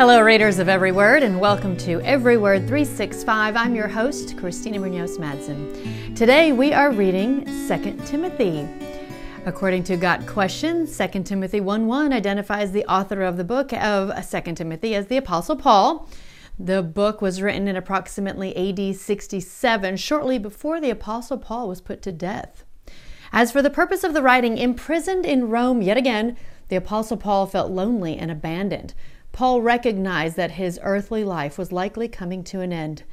Hello, readers of Every Word, and welcome to Every Word 365. I'm your host, Christina Munoz Madsen. Today we are reading 2 Timothy. According to Got Questions, 2 Timothy 1 1 identifies the author of the book of 2 Timothy as the Apostle Paul. The book was written in approximately AD 67, shortly before the Apostle Paul was put to death. As for the purpose of the writing, imprisoned in Rome yet again, the Apostle Paul felt lonely and abandoned. Paul recognized that his earthly life was likely coming to an end.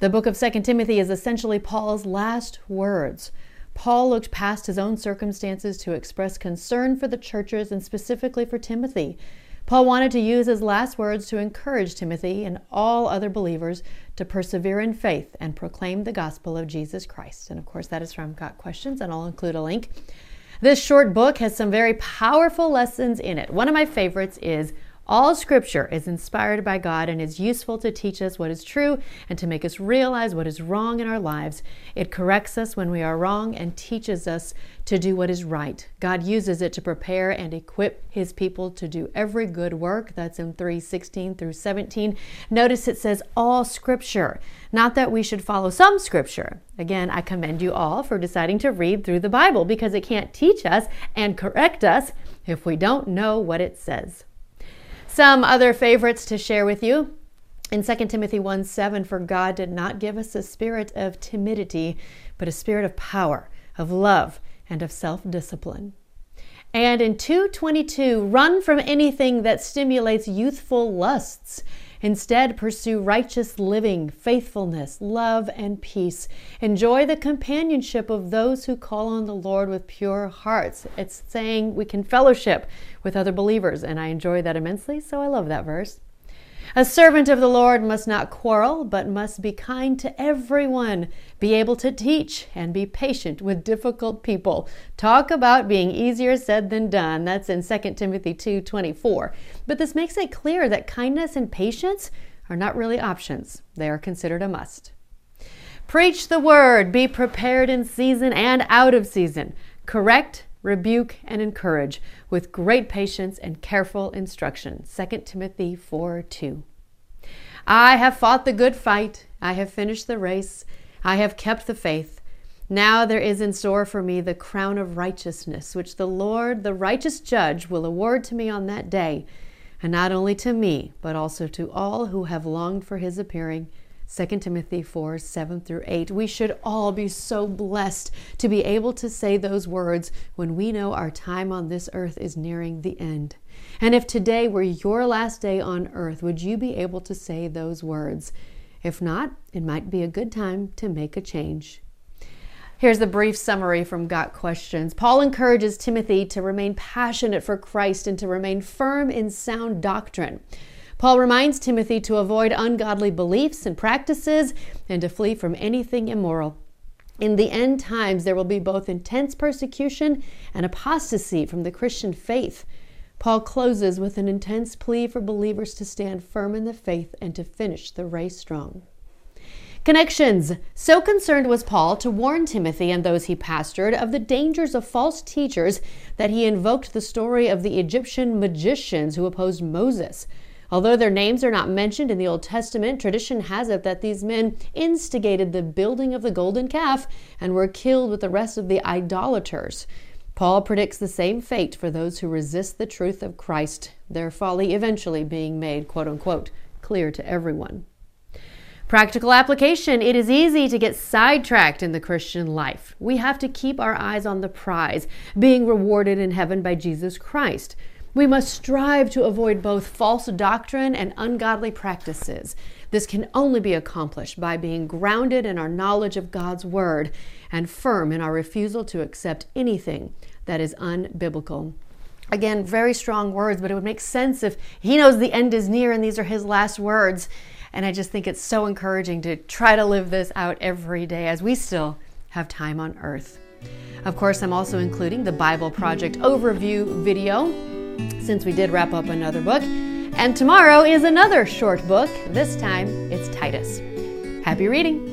The book of 2 Timothy is essentially Paul's last words. Paul looked past his own circumstances to express concern for the churches and specifically for Timothy. Paul wanted to use his last words to encourage Timothy and all other believers to persevere in faith and proclaim the gospel of Jesus Christ. And of course, that is from Got Questions, and I'll include a link. This short book has some very powerful lessons in it. One of my favorites is all scripture is inspired by God and is useful to teach us what is true and to make us realize what is wrong in our lives. It corrects us when we are wrong and teaches us to do what is right. God uses it to prepare and equip his people to do every good work. That's in 3:16 through 17. Notice it says all scripture, not that we should follow some scripture. Again, I commend you all for deciding to read through the Bible because it can't teach us and correct us if we don't know what it says. Some other favorites to share with you. In 2 Timothy 1 7, for God did not give us a spirit of timidity, but a spirit of power, of love, and of self discipline. And in 222, run from anything that stimulates youthful lusts Instead, pursue righteous living, faithfulness, love, and peace. Enjoy the companionship of those who call on the Lord with pure hearts. It's saying we can fellowship with other believers, and I enjoy that immensely, so I love that verse. A servant of the Lord must not quarrel, but must be kind to everyone, be able to teach, and be patient with difficult people. Talk about being easier said than done. That's in 2 Timothy 2:24. But this makes it clear that kindness and patience are not really options. They are considered a must. Preach the word, be prepared in season and out of season. Correct, rebuke, and encourage with great patience and careful instruction. 2 Timothy 4 2. I have fought the good fight, I have finished the race, I have kept the faith. Now there is in store for me the crown of righteousness, which the Lord, the righteous judge, will award to me on that day, and not only to me, but also to all who have longed for his appearing. 2 Timothy 4 7 through 8. We should all be so blessed to be able to say those words when we know our time on this earth is nearing the end. And if today were your last day on earth, would you be able to say those words? If not, it might be a good time to make a change. Here's the brief summary from Got Questions. Paul encourages Timothy to remain passionate for Christ and to remain firm in sound doctrine. Paul reminds Timothy to avoid ungodly beliefs and practices and to flee from anything immoral. In the end times, there will be both intense persecution and apostasy from the Christian faith. Paul closes with an intense plea for believers to stand firm in the faith and to finish the race strong. Connections. So concerned was Paul to warn Timothy and those he pastored of the dangers of false teachers that he invoked the story of the Egyptian magicians who opposed Moses. Although their names are not mentioned in the Old Testament, tradition has it that these men instigated the building of the golden calf and were killed with the rest of the idolaters. Paul predicts the same fate for those who resist the truth of Christ, their folly eventually being made, quote unquote, clear to everyone. Practical application it is easy to get sidetracked in the Christian life. We have to keep our eyes on the prize, being rewarded in heaven by Jesus Christ. We must strive to avoid both false doctrine and ungodly practices. This can only be accomplished by being grounded in our knowledge of God's Word and firm in our refusal to accept anything that is unbiblical. Again, very strong words, but it would make sense if he knows the end is near and these are his last words. And I just think it's so encouraging to try to live this out every day as we still have time on earth. Of course, I'm also including the Bible Project overview video since we did wrap up another book. And tomorrow is another short book. This time it's Titus. Happy reading!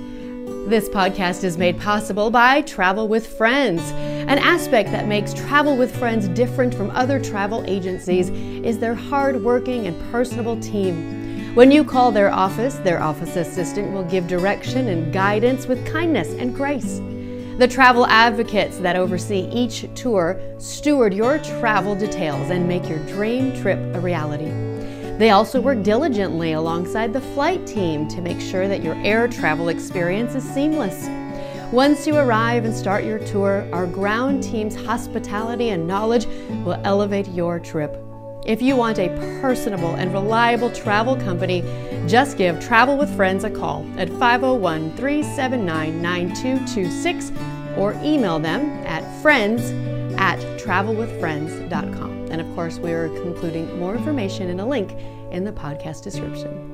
This podcast is made possible by Travel with Friends. An aspect that makes Travel with Friends different from other travel agencies is their hard-working and personable team. When you call their office, their office assistant will give direction and guidance with kindness and grace. The travel advocates that oversee each tour steward your travel details and make your dream trip a reality. They also work diligently alongside the flight team to make sure that your air travel experience is seamless. Once you arrive and start your tour, our ground team's hospitality and knowledge will elevate your trip. If you want a personable and reliable travel company, just give Travel with Friends a call at 501 379 9226 or email them at friends at travelwithfriends.com. And of course, we are including more information in a link in the podcast description.